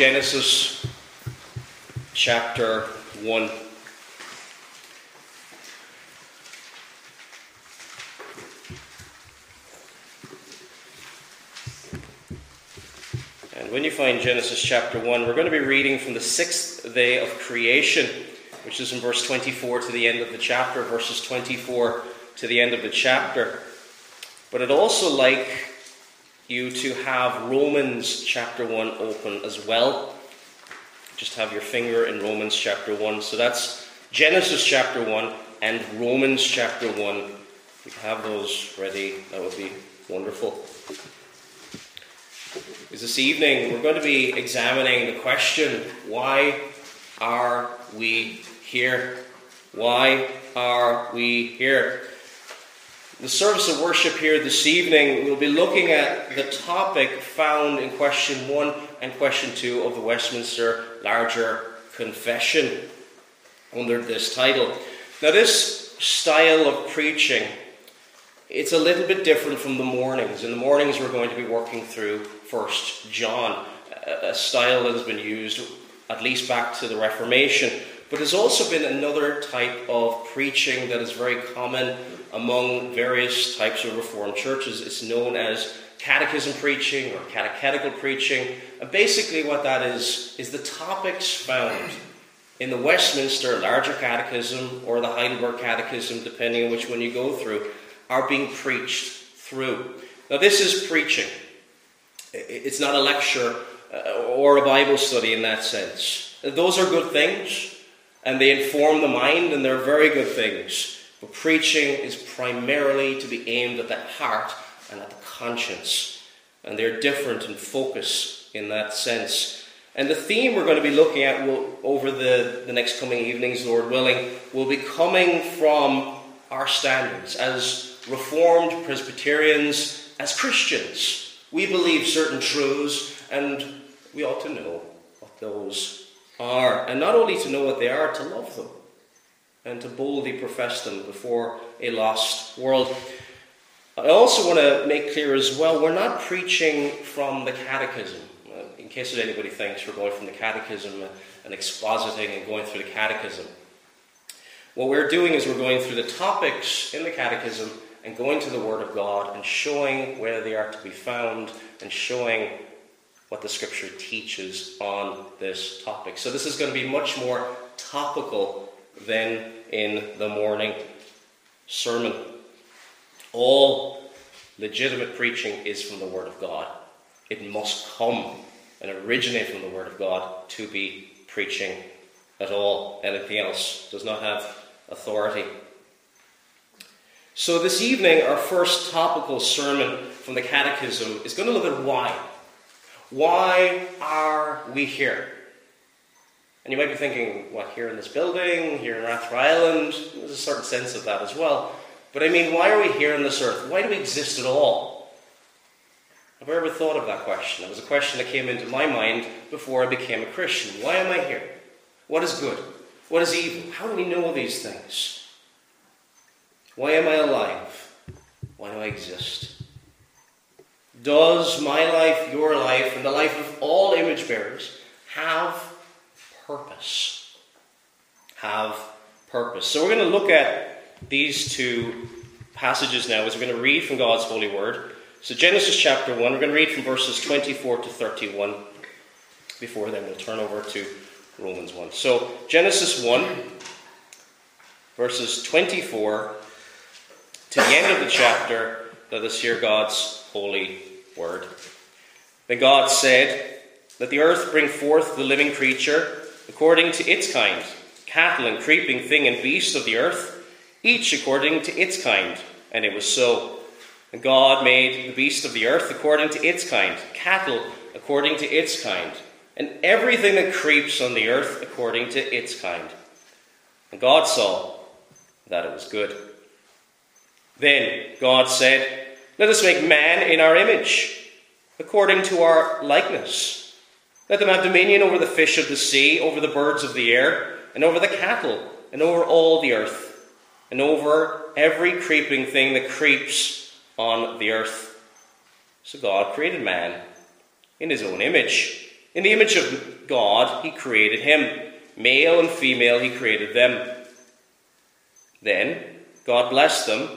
Genesis chapter 1. And when you find Genesis chapter 1, we're going to be reading from the sixth day of creation, which is in verse 24 to the end of the chapter, verses 24 to the end of the chapter. But I'd also like you to have Romans chapter 1 open as well. Just have your finger in Romans chapter 1. So that's Genesis chapter 1 and Romans chapter 1. If you have those ready, that would be wonderful. Because this evening we're going to be examining the question why are we here? Why are we here? The service of worship here this evening, we'll be looking at the topic found in question one and question two of the Westminster Larger Confession under this title. Now, this style of preaching, it's a little bit different from the mornings. In the mornings, we're going to be working through First John, a style that has been used at least back to the Reformation. But there's also been another type of preaching that is very common among various types of Reformed churches. It's known as catechism preaching or catechetical preaching. And basically, what that is, is the topics found in the Westminster Larger Catechism or the Heidelberg Catechism, depending on which one you go through, are being preached through. Now, this is preaching, it's not a lecture uh, or a Bible study in that sense. Those are good things, and they inform the mind, and they're very good things. But preaching is primarily to be aimed at the heart and at the conscience. And they're different in focus in that sense. And the theme we're going to be looking at will, over the, the next coming evenings, Lord willing, will be coming from our standards as Reformed Presbyterians, as Christians. We believe certain truths, and we ought to know what those are. And not only to know what they are, to love them and to boldly profess them before a lost world. I also want to make clear as well we're not preaching from the catechism. Uh, in case anybody thinks we're going from the catechism and expositing and going through the catechism. What we're doing is we're going through the topics in the catechism and going to the Word of God and showing where they are to be found and showing what the Scripture teaches on this topic. So, this is going to be much more topical than in the morning sermon. All legitimate preaching is from the Word of God. It must come and originate from the Word of God to be preaching at all. Anything else does not have authority. So, this evening, our first topical sermon from the Catechism is going to look at why. Why are we here? And you might be thinking, what, here in this building, here in Rathfriland? There's a certain sense of that as well. But I mean, why are we here on this earth? Why do we exist at all? Have I ever thought of that question? It was a question that came into my mind before I became a Christian. Why am I here? What is good? What is evil? How do we know these things? Why am I alive? Why do I exist? Does my life, your life, and the life of all image bearers have purpose. Have purpose. So we're going to look at these two passages now as we're going to read from God's holy word. So, Genesis chapter 1, we're going to read from verses 24 to 31. Before then, we'll turn over to Romans 1. So, Genesis 1, verses 24 to the end of the chapter, let us hear God's holy word. Then God said, Let the earth bring forth the living creature according to its kind, cattle and creeping thing and beast of the earth, each according to its kind. And it was so. And God made the beast of the earth according to its kind, cattle according to its kind, and everything that creeps on the earth according to its kind. And God saw that it was good. Then God said, Let us make man in our image, according to our likeness let them have dominion over the fish of the sea, over the birds of the air, and over the cattle, and over all the earth, and over every creeping thing that creeps on the earth. So God created man in his own image. In the image of God, he created him. Male and female, he created them. Then God blessed them.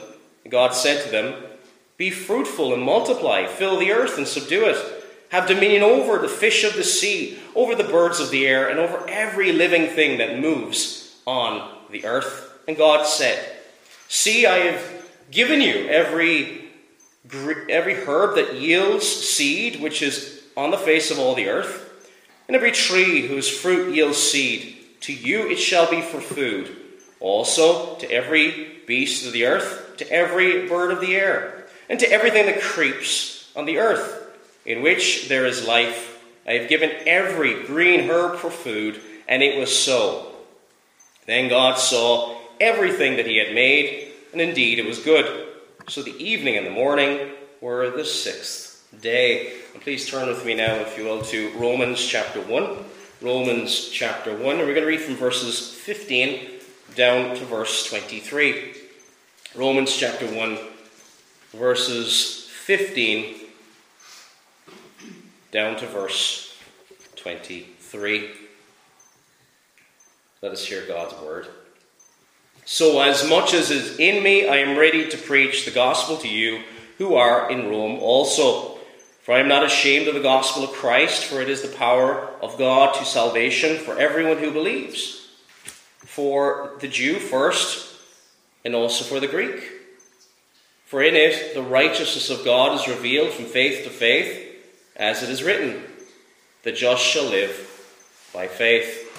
God said to them, Be fruitful and multiply, fill the earth and subdue it. Have dominion over the fish of the sea, over the birds of the air, and over every living thing that moves on the earth. And God said, See, I have given you every, every herb that yields seed, which is on the face of all the earth, and every tree whose fruit yields seed. To you it shall be for food. Also to every beast of the earth, to every bird of the air, and to everything that creeps on the earth, in which there is life. I have given every green herb for food, and it was so. Then God saw everything that he had made, and indeed it was good. So the evening and the morning were the sixth day. And please turn with me now, if you will, to Romans chapter 1. Romans chapter 1, and we're going to read from verses 15 down to verse 23. Romans chapter 1, verses 15 down to verse 23. Let us hear God's word. So, as much as is in me, I am ready to preach the gospel to you who are in Rome also. For I am not ashamed of the gospel of Christ, for it is the power of God to salvation for everyone who believes. For the Jew first, and also for the Greek. For in it the righteousness of God is revealed from faith to faith, as it is written, The just shall live by faith.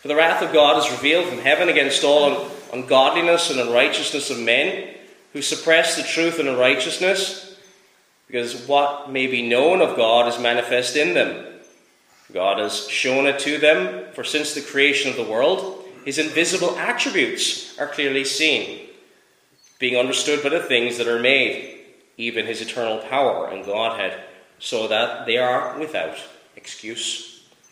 For the wrath of God is revealed from heaven against all ungodliness and unrighteousness of men who suppress the truth and unrighteousness, because what may be known of God is manifest in them. God has shown it to them, for since the creation of the world, his invisible attributes are clearly seen, being understood by the things that are made, even his eternal power and Godhead, so that they are without excuse.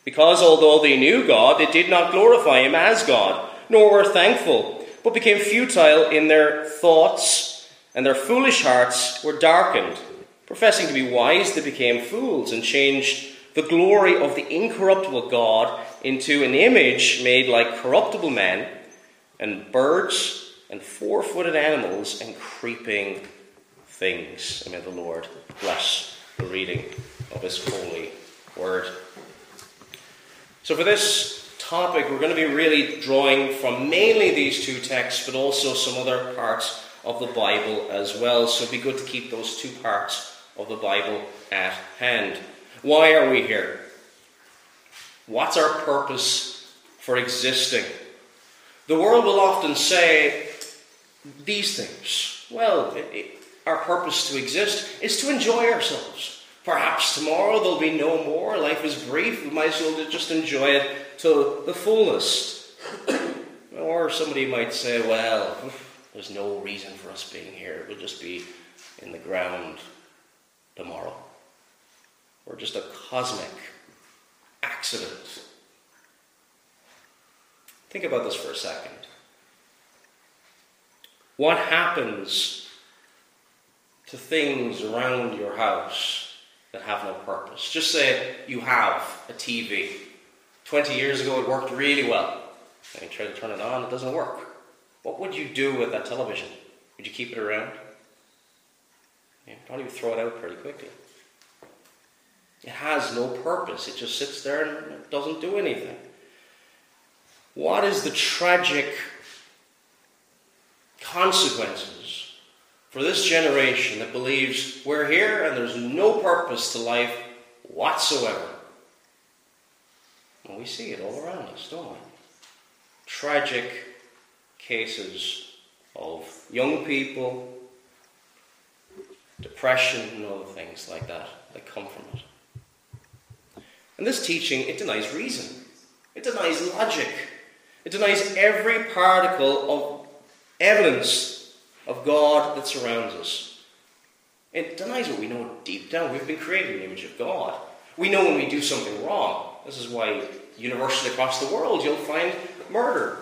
Because although they knew God, they did not glorify Him as God, nor were thankful, but became futile in their thoughts, and their foolish hearts were darkened. Professing to be wise, they became fools and changed the glory of the incorruptible God into an image made like corruptible men, and birds, and four footed animals, and creeping things. And may the Lord bless the reading of His holy word. So, for this topic, we're going to be really drawing from mainly these two texts, but also some other parts of the Bible as well. So, it'd be good to keep those two parts of the Bible at hand. Why are we here? What's our purpose for existing? The world will often say these things. Well, it, it, our purpose to exist is to enjoy ourselves. Perhaps tomorrow there'll be no more. Life is brief. We might as well just enjoy it to the fullest. or somebody might say, well, there's no reason for us being here. We'll just be in the ground tomorrow. Or just a cosmic accident. Think about this for a second. What happens to things around your house that have no purpose. Just say you have a TV. 20 years ago it worked really well. And you try to turn it on, it doesn't work. What would you do with that television? Would you keep it around? You probably would throw it out pretty quickly. It has no purpose. It just sits there and doesn't do anything. What is the tragic consequences for this generation that believes we're here and there's no purpose to life whatsoever. And we see it all around us, don't we? Tragic cases of young people, depression, and other things like that that come from it. And this teaching, it denies reason. It denies logic. It denies every particle of evidence of God that surrounds us. It denies what we know deep down. We've been created in the image of God. We know when we do something wrong. This is why universally across the world you'll find murder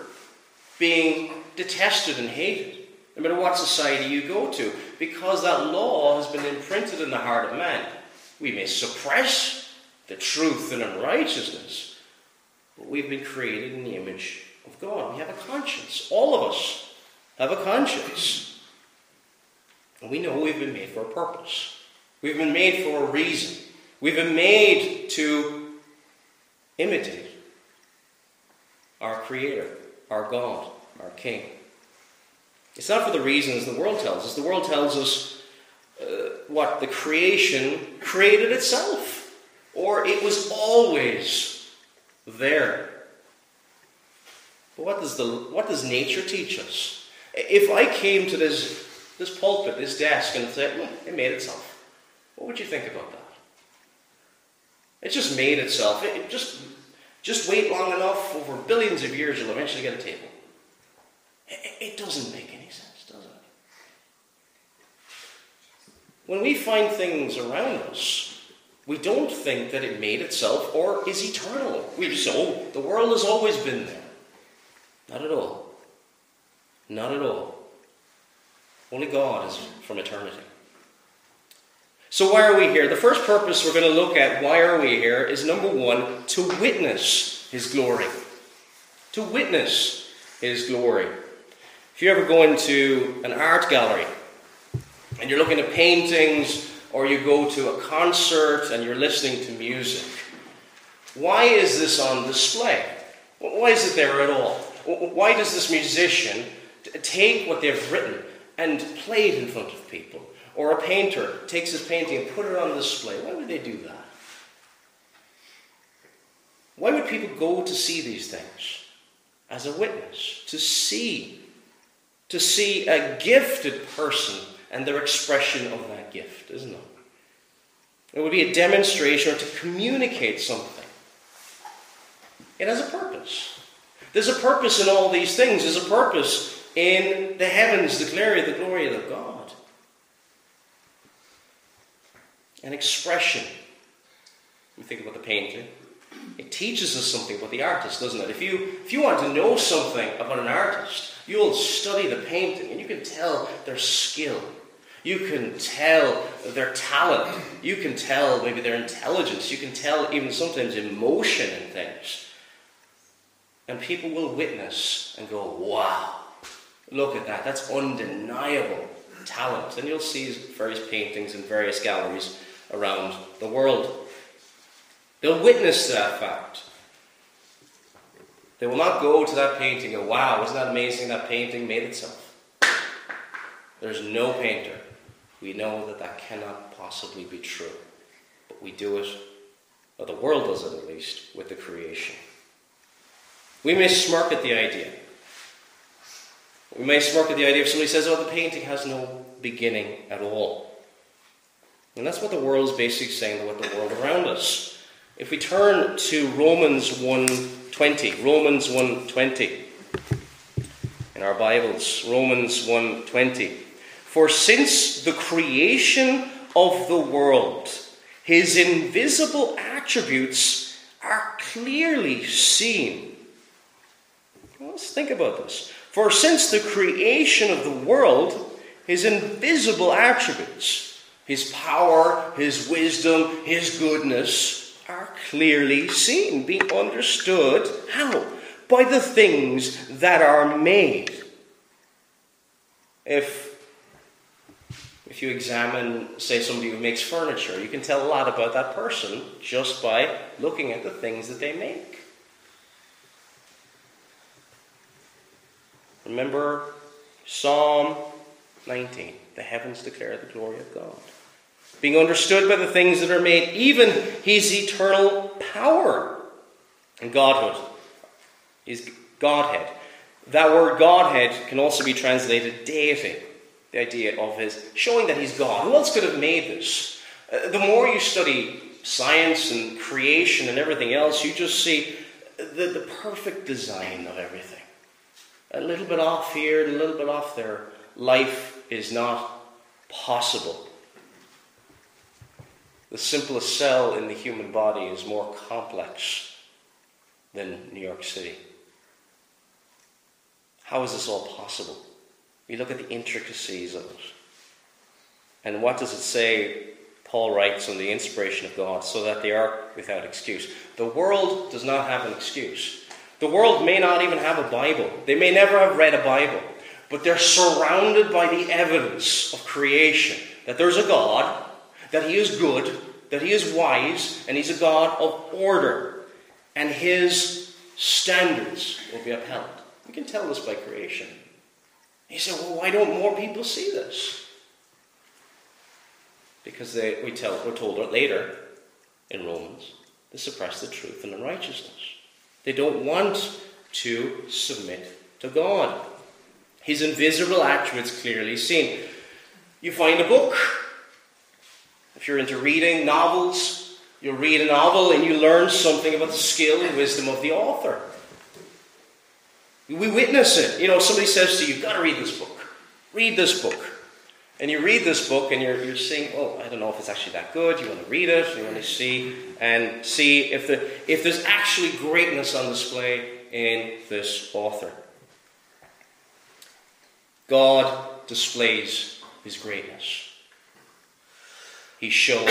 being detested and hated, no matter what society you go to, because that law has been imprinted in the heart of man. We may suppress the truth and unrighteousness. But we've been created in the image of God. We have a conscience. All of us have a conscience. And we know we've been made for a purpose. We've been made for a reason. We've been made to imitate our Creator, our God, our King. It's not for the reasons the world tells us. The world tells us uh, what the creation created itself, or it was always there. But what does, the, what does nature teach us? If I came to this, this pulpit, this desk, and said, hmm, it made itself, what would you think about that? It just made itself. It, it just, just wait long enough, over billions of years, you'll eventually get a table. It, it doesn't make any sense, does it? When we find things around us, we don't think that it made itself or is eternal. We just oh, the world has always been there. Not at all. Not at all. Only God is from eternity. So, why are we here? The first purpose we're going to look at, why are we here, is number one, to witness His glory. To witness His glory. If you ever go into an art gallery and you're looking at paintings, or you go to a concert and you're listening to music, why is this on display? Why is it there at all? Why does this musician take what they've written and play it in front of people? Or a painter takes his painting and put it on display. Why would they do that? Why would people go to see these things? As a witness, to see, to see a gifted person and their expression of that gift, isn't it? It would be a demonstration or to communicate something. It has a purpose. There's a purpose in all these things. There's a purpose in the heavens declaring the glory of God. An expression. We think about the painting. It teaches us something about the artist, doesn't it? If you, if you want to know something about an artist, you'll study the painting and you can tell their skill. You can tell their talent. You can tell maybe their intelligence. You can tell even sometimes emotion in things. And people will witness and go, wow, look at that. That's undeniable talent. And you'll see various paintings in various galleries around the world. They'll witness that fact. They will not go to that painting and wow, isn't that amazing that painting made itself? There's no painter. We know that that cannot possibly be true. But we do it, or the world does it at least, with the creation. We may smirk at the idea. We may smirk at the idea if somebody says, oh, the painting has no beginning at all. And that's what the world is basically saying about the world around us. If we turn to Romans 1.20, Romans 1.20 in our Bibles, Romans 1.20. For since the creation of the world, his invisible attributes are clearly seen Let's think about this. For since the creation of the world, his invisible attributes, his power, his wisdom, his goodness, are clearly seen, being understood. How? By the things that are made. If, if you examine, say, somebody who makes furniture, you can tell a lot about that person just by looking at the things that they make. Remember Psalm 19 the heavens declare the glory of God. Being understood by the things that are made, even his eternal power and Godhood, his Godhead. That word Godhead can also be translated deity, the idea of his showing that he's God. Who else could have made this? Uh, the more you study science and creation and everything else, you just see the, the perfect design of everything a little bit off here, a little bit off there. Life is not possible. The simplest cell in the human body is more complex than New York City. How is this all possible? We look at the intricacies of it. And what does it say Paul writes on the inspiration of God, so that they are without excuse. The world does not have an excuse. The world may not even have a Bible. They may never have read a Bible, but they're surrounded by the evidence of creation that there's a God, that He is good, that He is wise, and He's a God of order, and His standards will be upheld. We can tell this by creation. He said, Well, why don't more people see this? Because they, we tell, we're told later in Romans, they suppress the truth and unrighteousness. They don't want to submit to God. His invisible attributes clearly seen. You find a book. If you're into reading novels, you read a novel and you learn something about the skill and wisdom of the author. We witness it. You know, somebody says to you, You've got to read this book. Read this book. And you read this book and you're, you're seeing, oh, I don't know if it's actually that good. You want to read it, you want to see and see if, the, if there's actually greatness on display in this author. God displays his greatness. He shows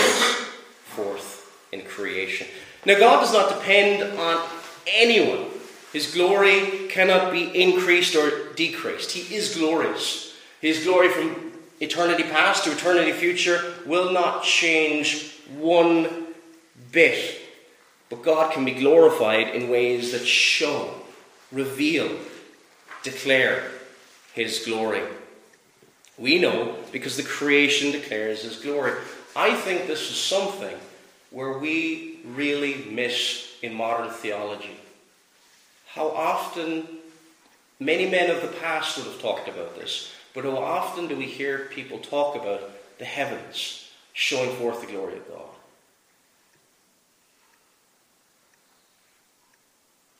forth in creation. Now, God does not depend on anyone. His glory cannot be increased or decreased. He is glorious. His glory from eternity past to eternity future will not change one bit. But God can be glorified in ways that show, reveal, declare His glory. We know because the creation declares His glory. I think this is something where we really miss in modern theology. How often many men of the past would have talked about this, but how often do we hear people talk about the heavens showing forth the glory of God?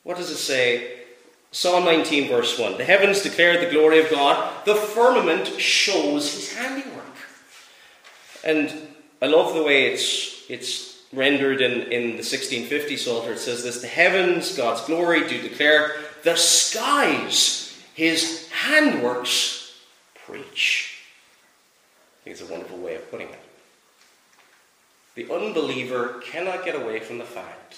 What does it say? Psalm 19, verse 1. The heavens declare the glory of God, the firmament shows his handiwork. And I love the way it's, it's rendered in, in the 1650 Psalter. It says this The heavens, God's glory, do declare, the skies, his handworks, preach. It's a wonderful way of putting it. The unbeliever cannot get away from the fact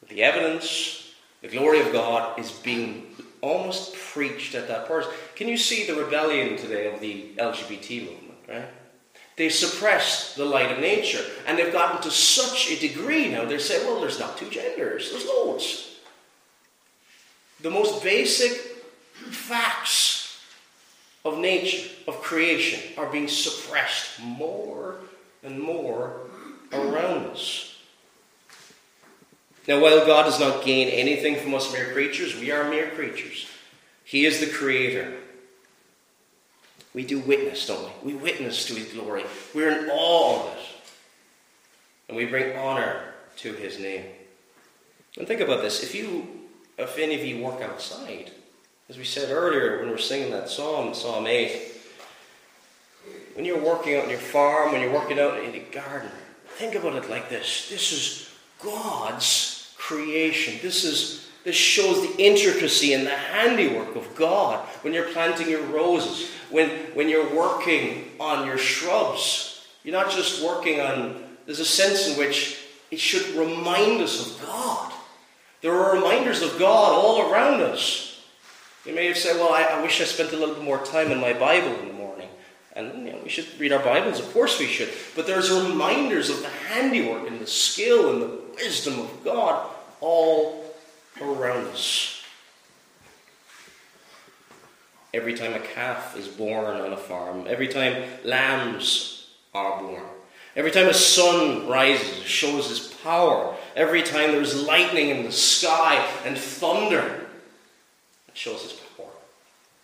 that the evidence, the glory of God, is being almost preached at that person. Can you see the rebellion today of the LGBT movement, right? They suppress the light of nature. And they've gotten to such a degree now, they say, well, there's not two genders, there's loads. The most basic facts of nature, of creation, are being suppressed more and more around us. Now, while God does not gain anything from us mere creatures, we are mere creatures. He is the creator. We do witness, don't we? We witness to His glory. We're in awe of it. And we bring honor to His name. And think about this. If you, if any of you work outside, as we said earlier when we were singing that psalm, Psalm 8, when you're working out on your farm, when you're working out in the garden, think about it like this. This is God's creation. This is this shows the intricacy and the handiwork of God when you're planting your roses, when, when you're working on your shrubs. You're not just working on, there's a sense in which it should remind us of God. There are reminders of God all around us. You may have said, Well, I, I wish I spent a little bit more time in my Bible in the morning. And you know, we should read our Bibles, of course we should. But there's reminders of the handiwork and the skill and the wisdom of God all around us. Every time a calf is born on a farm, every time lambs are born, every time a sun rises, shows his power, every time there's lightning in the sky and thunder, it shows his power,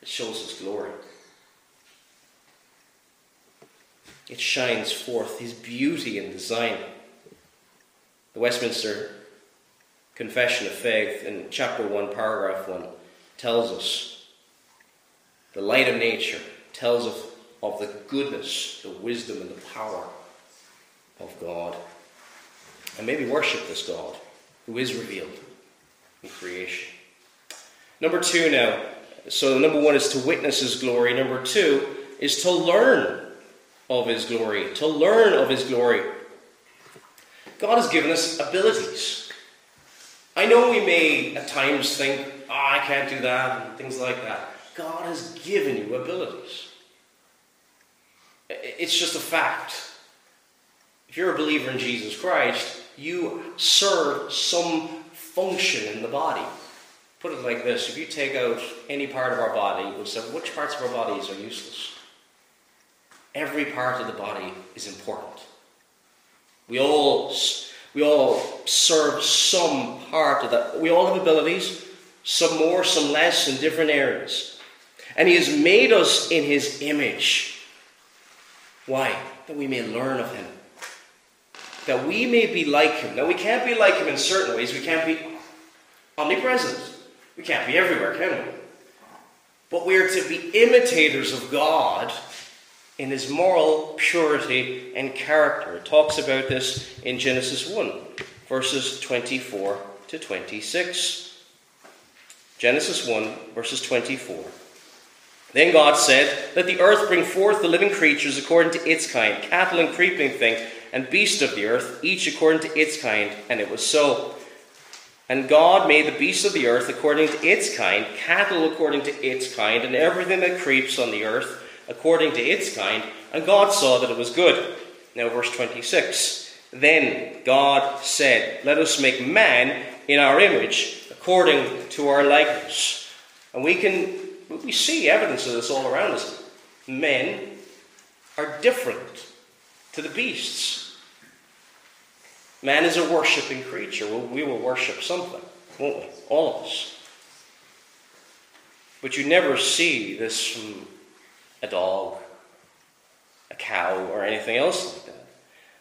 it shows his glory. It shines forth his beauty and design. The Westminster Confession of Faith in chapter 1, paragraph 1 tells us the light of nature tells of, of the goodness, the wisdom, and the power of God. And maybe worship this God who is revealed in creation. Number two now. So, number one is to witness his glory. Number two is to learn of His glory, to learn of His glory. God has given us abilities. I know we may at times think, oh, I can't do that, and things like that. God has given you abilities. It's just a fact. If you're a believer in Jesus Christ, you serve some function in the body. Put it like this if you take out any part of our body, say, which parts of our bodies are useless? Every part of the body is important. We all, we all serve some part of that. We all have abilities, some more, some less, in different areas. And He has made us in His image. Why? That we may learn of Him. That we may be like Him. Now, we can't be like Him in certain ways. We can't be omnipresent. We can't be everywhere, can we? But we are to be imitators of God in his moral purity and character. It talks about this in Genesis 1, verses 24 to 26. Genesis 1, verses 24. Then God said, Let the earth bring forth the living creatures according to its kind, cattle and creeping things, and beasts of the earth, each according to its kind. And it was so. And God made the beasts of the earth according to its kind, cattle according to its kind, and everything that creeps on the earth according to its kind. And God saw that it was good. Now, verse 26. Then God said, Let us make man in our image, according to our likeness. And we can we see evidence of this all around us. Men are different to the beasts. Man is a worshipping creature. We will worship something, won't we? All of us. But you never see this from a dog, a cow, or anything else like that.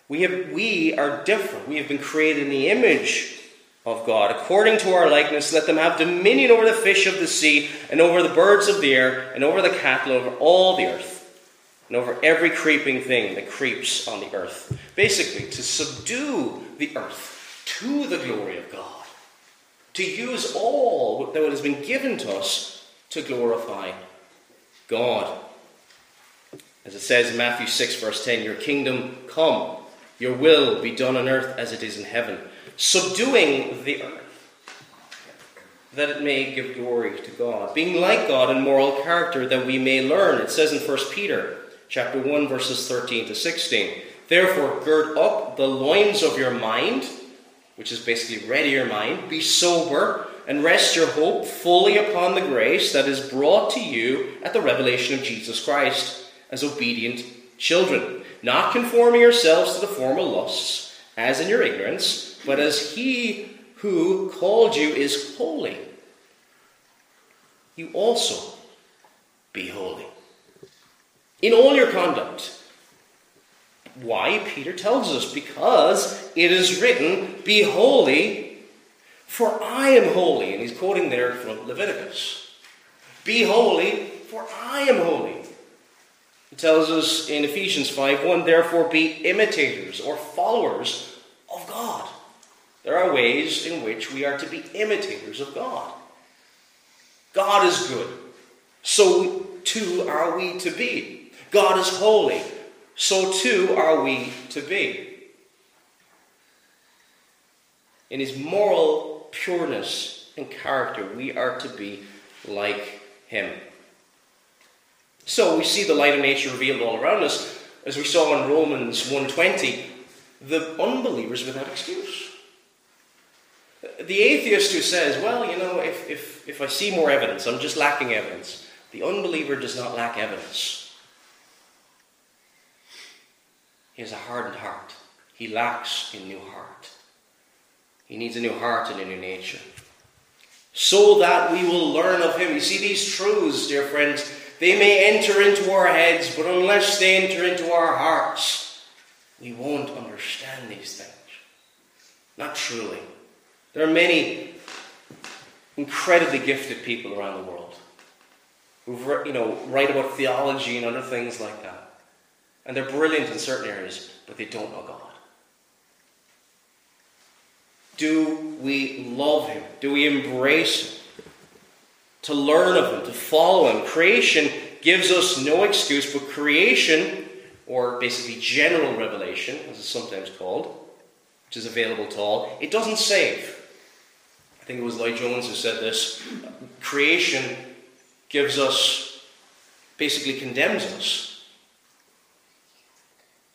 We, have, we are different. We have been created in the image of God. According to our likeness, let them have dominion over the fish of the sea, and over the birds of the air, and over the cattle, over all the earth, and over every creeping thing that creeps on the earth. Basically, to subdue the earth to the glory of God. To use all that has been given to us to glorify God. As it says in Matthew 6, verse 10, Your kingdom come, your will be done on earth as it is in heaven subduing the earth, that it may give glory to God, being like God in moral character, that we may learn. It says in 1 Peter chapter 1, verses 13 to 16. Therefore, gird up the loins of your mind, which is basically ready your mind, be sober, and rest your hope fully upon the grace that is brought to you at the revelation of Jesus Christ as obedient children, not conforming yourselves to the former lusts, as in your ignorance but as he who called you is holy, you also be holy. In all your conduct. Why? Peter tells us because it is written, Be holy, for I am holy. And he's quoting there from Leviticus. Be holy, for I am holy. It tells us in Ephesians 5 1, therefore be imitators or followers of God. There are ways in which we are to be imitators of God. God is good, so too are we to be. God is holy, so too are we to be. In his moral pureness and character, we are to be like him. So we see the light of nature revealed all around us, as we saw in Romans 1:20, the unbelievers without excuse. The atheist who says, well, you know, if, if, if I see more evidence, I'm just lacking evidence. The unbeliever does not lack evidence. He has a hardened heart. He lacks a new heart. He needs a new heart and a new nature. So that we will learn of him. You see, these truths, dear friends, they may enter into our heads, but unless they enter into our hearts, we won't understand these things. Not truly. There are many incredibly gifted people around the world who you know, write about theology and other things like that. And they're brilliant in certain areas, but they don't know God. Do we love Him? Do we embrace Him? To learn of Him, to follow Him. Creation gives us no excuse, but creation or basically general revelation, as it's sometimes called, which is available to all, it doesn't save. I think it was Lloyd Jones who said this. Creation gives us, basically condemns us.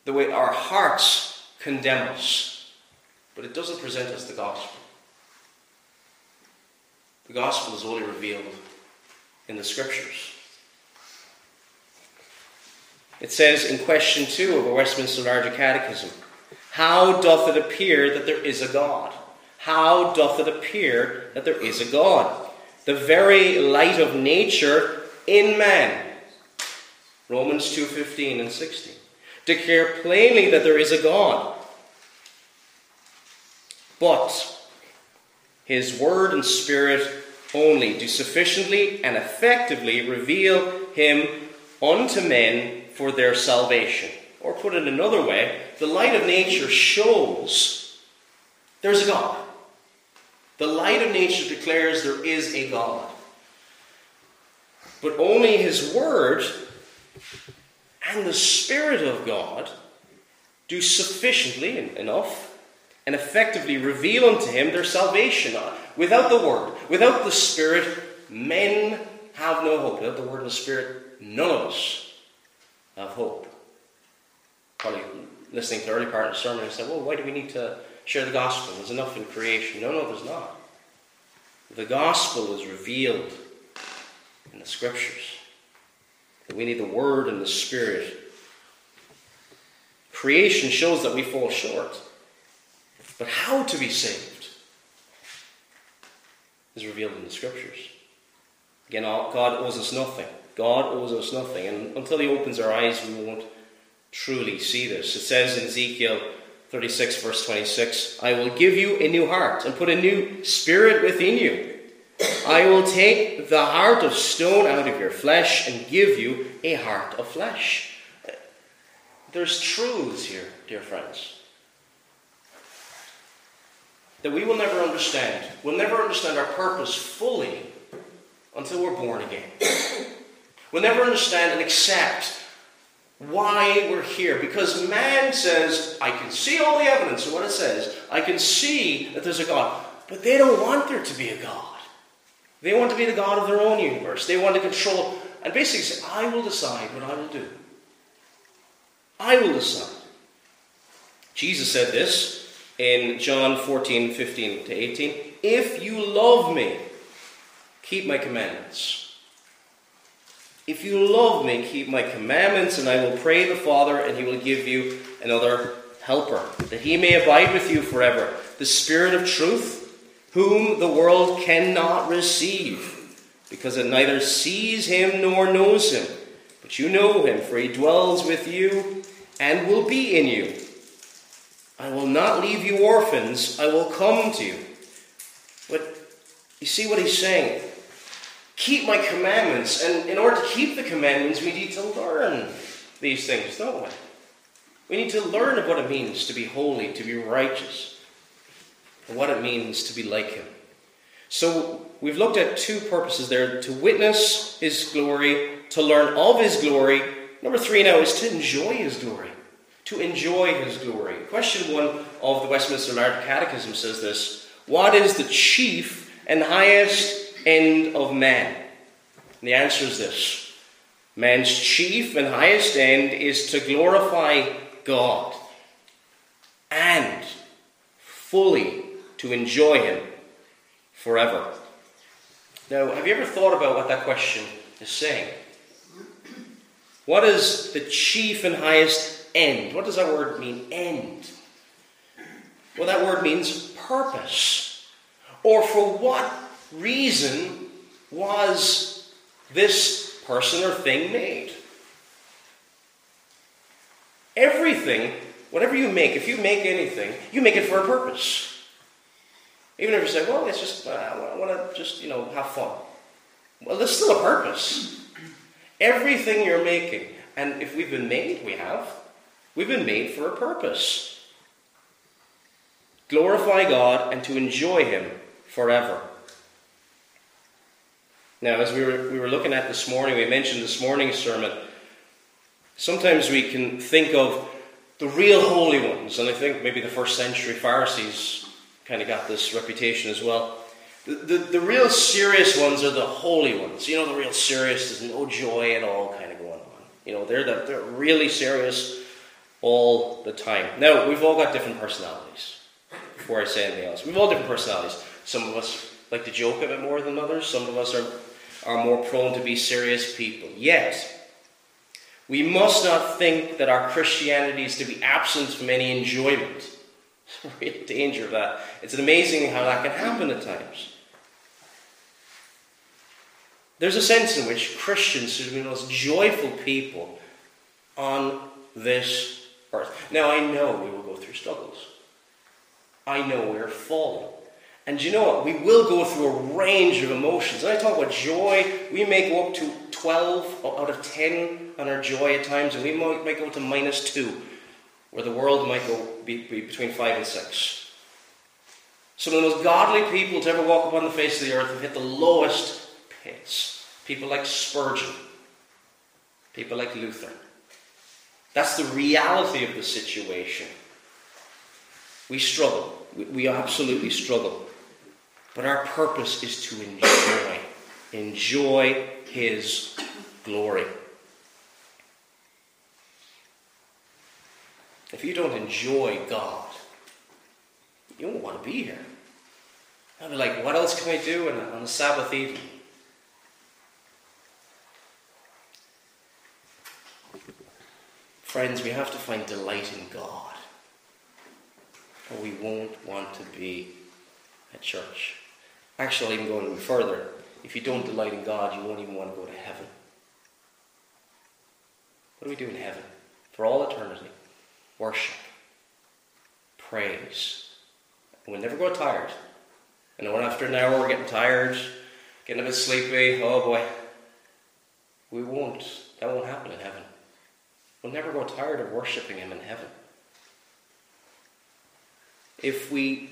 The way our hearts condemn us, but it doesn't present us the gospel. The gospel is only revealed in the scriptures. It says in question two of the Westminster Larger Catechism How doth it appear that there is a God? How doth it appear that there is a God? The very light of nature in man. Romans 2:15 and 16 declare plainly that there is a God. But his word and spirit only do sufficiently and effectively reveal him unto men for their salvation. Or put it another way, the light of nature shows there's a God. The light of nature declares there is a God. But only His Word and the Spirit of God do sufficiently enough and effectively reveal unto him their salvation. Without the Word, without the Spirit, men have no hope. Without the Word and the Spirit, none of us have hope. Probably listening to the early part of the sermon, I said, well, why do we need to share the gospel? There's enough in creation. No, no, there's not. The gospel is revealed in the scriptures. We need the word and the spirit. Creation shows that we fall short. But how to be saved is revealed in the scriptures. Again, God owes us nothing. God owes us nothing. And until He opens our eyes, we won't truly see this. It says in Ezekiel 36, verse 26 I will give you a new heart and put a new spirit within you. I will take the heart of stone out of your flesh and give you a heart of flesh. There's truths here, dear friends that we will never understand. We'll never understand our purpose fully until we're born again. We'll never understand and accept why we're here because man says, I can see all the evidence of what it says, I can see that there's a God, but they don't want there to be a God. They want to be the God of their own universe. They want to control, and basically say, I will decide what I will do. I will decide. Jesus said this in John 14, 15 to 18. If you love me, keep my commandments. If you love me, keep my commandments, and I will pray the Father, and he will give you another helper, that he may abide with you forever. The Spirit of truth, whom the world cannot receive, because it neither sees him nor knows him. But you know him, for he dwells with you and will be in you. I will not leave you orphans, I will come to you. But you see what he's saying? Keep my commandments, and in order to keep the commandments, we need to learn these things, don't we? We need to learn what it means to be holy, to be righteous, and what it means to be like him. So we've looked at two purposes there to witness his glory, to learn of his glory. Number three now is to enjoy his glory to enjoy his glory. Question one of the Westminster Larger Catechism says this What is the chief and highest end of man? And the answer is this Man's chief and highest end is to glorify God and fully to enjoy Him forever. Now, have you ever thought about what that question is saying? What is the chief and highest end. What does that word mean, end? Well, that word means purpose. Or for what reason was this person or thing made? Everything, whatever you make, if you make anything, you make it for a purpose. Even if you say, well, it's just, uh, I want to just, you know, have fun. Well, there's still a purpose. Everything you're making, and if we've been made, we have, We've been made for a purpose glorify God and to enjoy Him forever. Now, as we were, we were looking at this morning, we mentioned this morning's sermon, Sometimes we can think of the real holy ones, and I think maybe the first century Pharisees kind of got this reputation as well. The, the, the, real serious ones are the holy ones. You know, the real serious, there's no joy at all kind of going on. You know, they're, the, they're really serious all the time. Now, we've all got different personalities, before I say anything else. We've all different personalities. Some of us like to joke a bit more than others, some of us are, are more prone to be serious people. Yet, we must not think that our Christianity is to be absent from any enjoyment. Real danger of that. It's amazing how that can happen at times. There's a sense in which Christians should be the most joyful people on this earth. Now, I know we will go through struggles. I know we're fallen. And you know what? We will go through a range of emotions. And I talk about joy, we may go up to 12 out of 10 on our joy at times, and we might, might go to minus 2, where the world might go be, be between 5 and 6. Some of the most godly people to ever walk upon the face of the earth have hit the lowest pits. People like Spurgeon, people like Luther. That's the reality of the situation. We struggle. We, we absolutely struggle. But our purpose is to enjoy. Enjoy His glory. If you don't enjoy God, you won't want to be here. I'll be like, what else can I do on a, on a Sabbath evening? Friends, we have to find delight in God, or we won't want to be at church. Actually, even going even further, if you don't delight in God, you won't even want to go to heaven. What do we do in heaven? For all eternity, worship, praise. And we'll never grow tired. And when after an hour we're getting tired, getting a bit sleepy, oh boy, we won't. That won't happen in heaven. We'll never grow tired of worshiping Him in heaven. If we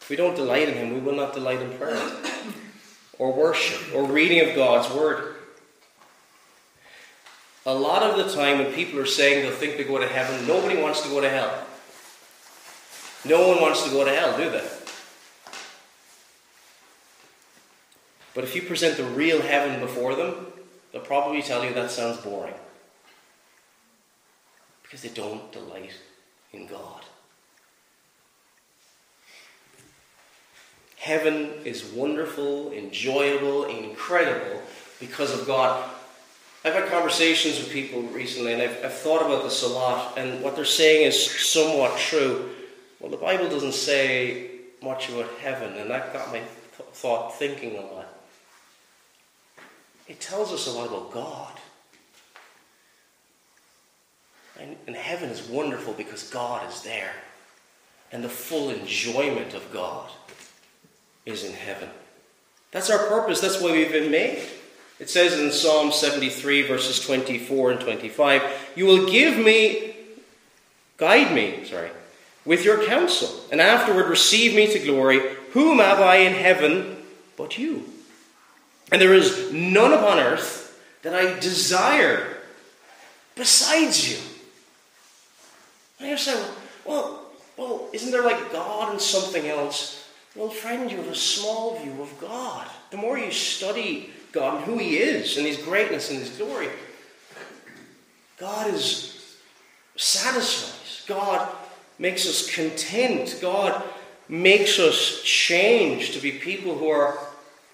if we don't delight in Him, we will not delight in prayer or worship or reading of God's Word. A lot of the time, when people are saying they'll think they go to heaven, nobody wants to go to hell. No one wants to go to hell, do they? But if you present the real heaven before them, they'll probably tell you that sounds boring. Because they don't delight in God. Heaven is wonderful, enjoyable, incredible because of God. I've had conversations with people recently and I've, I've, thought about this a lot, and what they're saying is somewhat true. Well, the Bible doesn't say much about heaven, and that got my th- thought thinking a lot. It tells us a lot about God. And, and heaven is wonderful because God is there, and the full enjoyment of God is in heaven. That's our purpose. That's why we've been made. It says in Psalm 73, verses 24 and 25, You will give me, guide me, sorry, with your counsel, and afterward receive me to glory. Whom have I in heaven but you? And there is none upon earth that I desire besides you. And you say, well, well, isn't there like God and something else? Well, friend, you have a small view of God. The more you study God and who He is and His greatness and His glory, God is satisfies. God makes us content. God makes us change to be people who are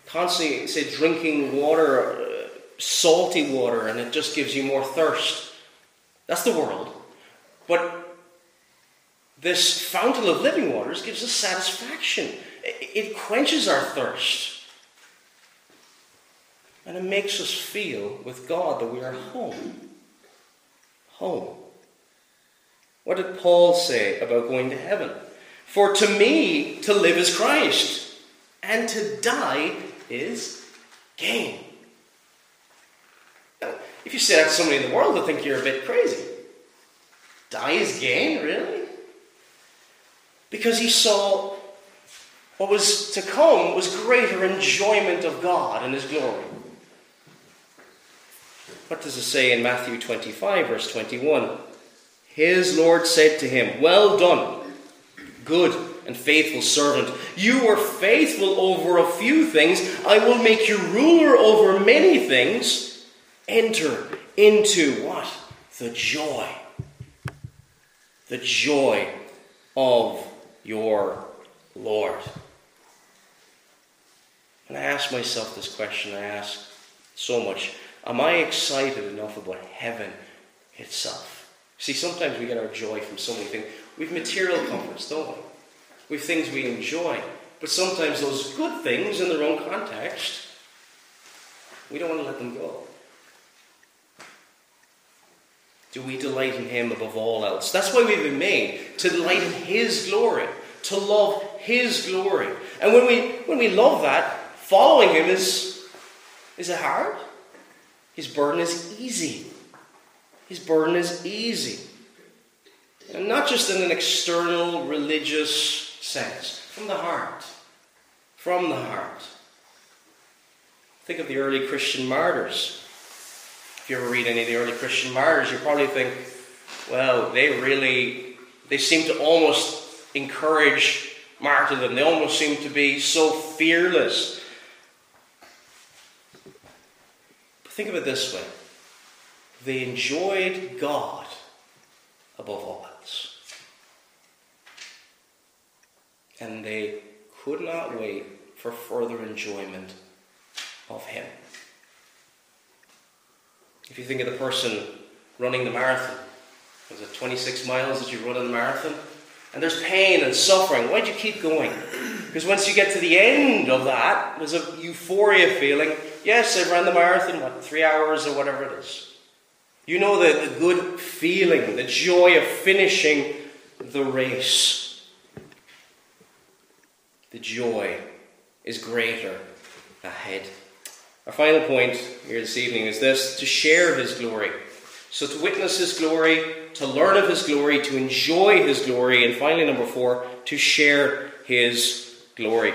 constantly, say, drinking water, uh, salty water, and it just gives you more thirst. That's the world. But this fountain of living waters gives us satisfaction. It quenches our thirst. And it makes us feel with God that we are home. Home. What did Paul say about going to heaven? For to me, to live is Christ, and to die is gain. Now, if you say that to somebody in the world, they'll think you're a bit crazy. Die is gain, really? Because he saw what was to come was greater enjoyment of God and His glory. What does it say in Matthew 25, verse 21? His Lord said to him, Well done, good and faithful servant. You were faithful over a few things. I will make you ruler over many things. Enter into what? The joy. The joy of your Lord. And I ask myself this question, I ask so much Am I excited enough about heaven itself? See, sometimes we get our joy from so many things. We've material comforts, don't we? We've things we enjoy. But sometimes those good things in their own context, we don't want to let them go. Do we delight in Him above all else? That's why we've been made to delight in His glory, to love His glory. And when we when we love that, following Him is is it hard? His burden is easy. His burden is easy. And not just in an external religious sense, from the heart. From the heart. Think of the early Christian martyrs. If you ever read any of the early Christian martyrs, you probably think, well, they really, they seem to almost encourage martyrdom. They almost seem to be so fearless. But think of it this way they enjoyed God above all else. And they could not wait for further enjoyment of Him. If you think of the person running the marathon, was it 26 miles that you run in the marathon? And there's pain and suffering. Why do you keep going? Because once you get to the end of that, there's a euphoria feeling. Yes, I ran the marathon, what, three hours or whatever it is. You know the, the good feeling, the joy of finishing the race. The joy is greater ahead. Our final point here this evening is this to share His glory. So, to witness His glory, to learn of His glory, to enjoy His glory, and finally, number four, to share His glory.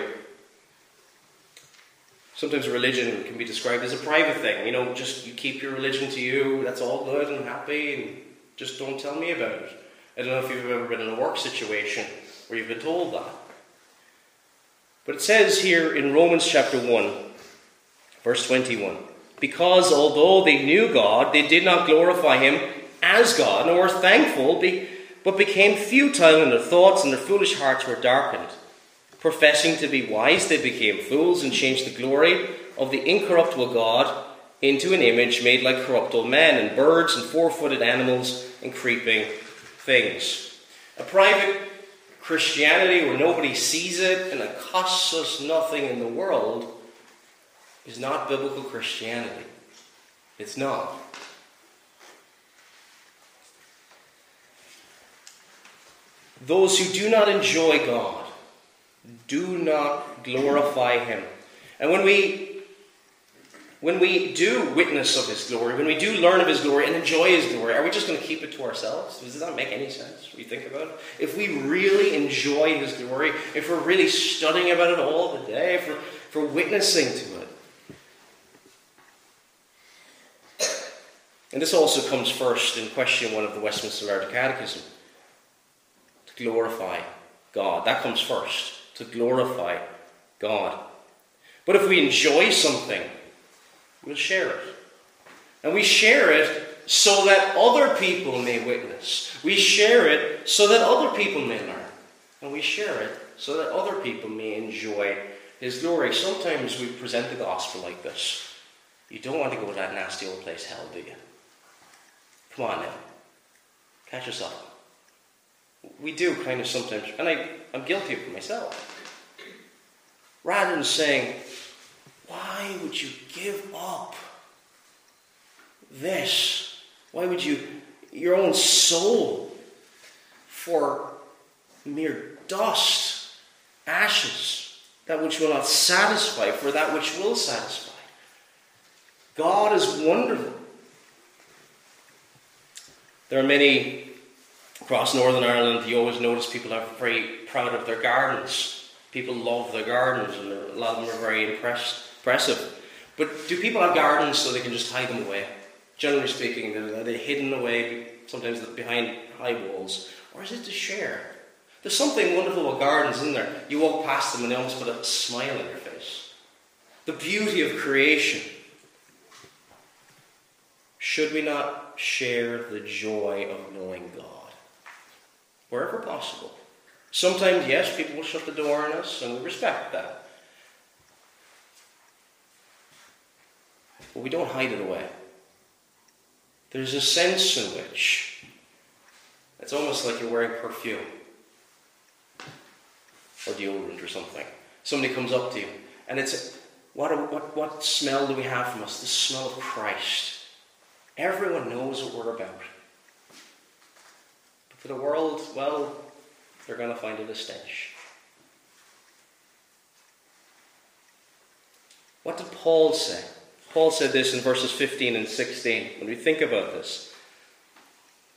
Sometimes religion can be described as a private thing. You know, just you keep your religion to you, that's all good and happy, and just don't tell me about it. I don't know if you've ever been in a work situation where you've been told that. But it says here in Romans chapter 1, Verse 21 Because although they knew God, they did not glorify Him as God, nor were thankful, but became futile in their thoughts, and their foolish hearts were darkened. Professing to be wise, they became fools and changed the glory of the incorruptible God into an image made like corruptible men, and birds, and four footed animals, and creeping things. A private Christianity where nobody sees it and it costs us nothing in the world is not biblical Christianity. It's not. Those who do not enjoy God do not glorify Him. And when we when we do witness of His glory, when we do learn of His glory and enjoy His glory, are we just going to keep it to ourselves? Does that make any sense? You think about it, if we really enjoy His glory, if we're really studying about it all the day, if we're, if we're witnessing to it, And this also comes first in question one of the Westminster Larger Catechism to glorify God. That comes first, to glorify God. But if we enjoy something, we'll share it. And we share it so that other people may witness. We share it so that other people may learn. And we share it so that other people may enjoy His glory. Sometimes we present the gospel like this You don't want to go to that nasty old place, hell, do you? Come on now. Catch yourself. We do kind of sometimes, and I, I'm guilty of it myself. Rather than saying, why would you give up this? Why would you, your own soul, for mere dust, ashes, that which will not satisfy, for that which will satisfy? God is wonderful. There are many across Northern Ireland, you always notice people are very proud of their gardens. People love their gardens, and a lot of them are very impressive. But do people have gardens so they can just hide them away? Generally speaking, are they hidden away, sometimes behind high walls, or is it to share? There's something wonderful about gardens, isn't there? You walk past them and they almost put a smile on your face. The beauty of creation. Should we not share the joy of knowing God? Wherever possible. Sometimes, yes, people will shut the door on us, and we respect that. But we don't hide it away. There's a sense in which it's almost like you're wearing perfume or deodorant or something. Somebody comes up to you, and it's what, what, what smell do we have from us? The smell of Christ. Everyone knows what we're about. For the world, well, they're going to find it a stench. What did Paul say? Paul said this in verses 15 and 16. When we think about this,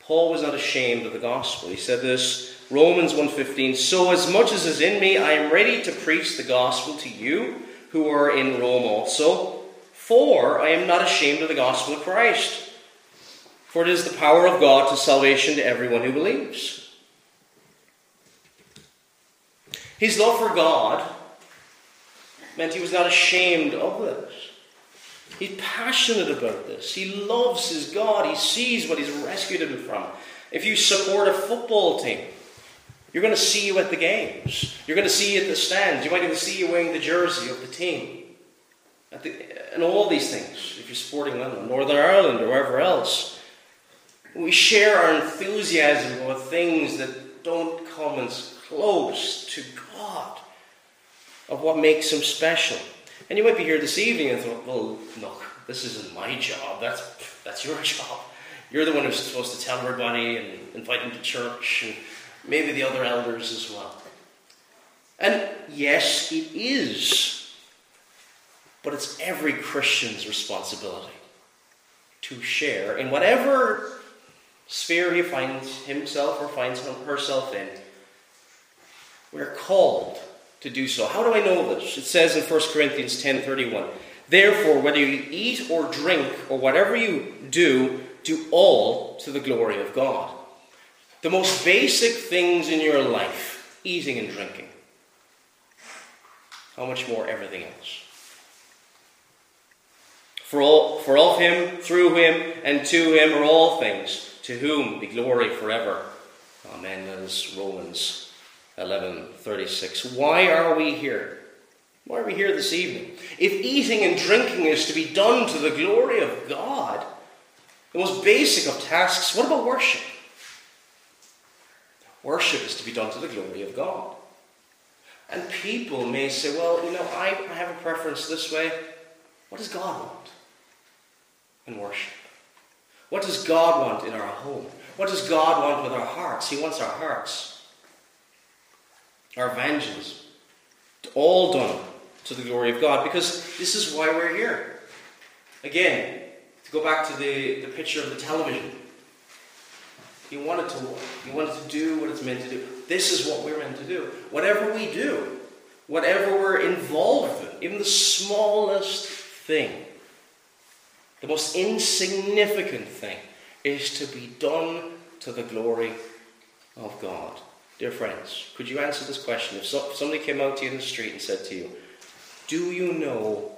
Paul was not ashamed of the gospel. He said this, Romans 1:15, "So as much as is in me, I am ready to preach the gospel to you who are in Rome also, for I am not ashamed of the gospel of Christ, for it is the power of God to salvation to everyone who believes." His love for God meant he was not ashamed of this. He's passionate about this. He loves his God. He sees what he's rescued him from. If you support a football team, you're going to see you at the games. You're going to see you at the stands. You might even see you wearing the jersey of the team. The, and all these things, if you're supporting them, Northern Ireland or wherever else. We share our enthusiasm about things that don't come as close to God, of what makes Him special. And you might be here this evening and thought, well, look, this isn't my job. That's, that's your job. You're the one who's supposed to tell everybody and invite them to church and maybe the other elders as well. And yes, it is. But it's every Christian's responsibility to share in whatever sphere he finds himself or finds herself in. We're called to do so. How do I know this? It says in 1 Corinthians 10:31, "Therefore, whether you eat or drink or whatever you do, do all to the glory of God." The most basic things in your life, eating and drinking. How much more everything else? For, all, for of him, through him, and to him are all things, to whom be glory forever. Amen. Is Romans 11:36. Why are we here? Why are we here this evening? If eating and drinking is to be done to the glory of God, the most basic of tasks, what about worship? Worship is to be done to the glory of God. And people may say, well, you know, I, I have a preference this way. What does God want in worship? What does God want in our home? What does God want with our hearts? He wants our hearts, our evangelism, all done to the glory of God, because this is why we're here. Again, to go back to the, the picture of the television. He wanted to He wanted to do what it's meant to do. This is what we're meant to do. Whatever we do, whatever we're involved in, even the smallest thing, the most insignificant thing, is to be done to the glory of God. Dear friends, could you answer this question? If, so, if somebody came out to you in the street and said to you, Do you know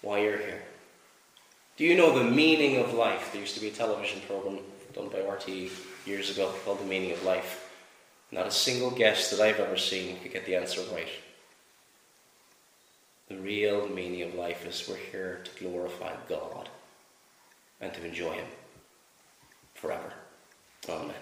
why you're here? Do you know the meaning of life? There used to be a television program done by RTE years ago called The Meaning of Life. Not a single guest that I've ever seen could get the answer right. The real meaning of life is we're here to glorify God and to enjoy Him forever. Amen.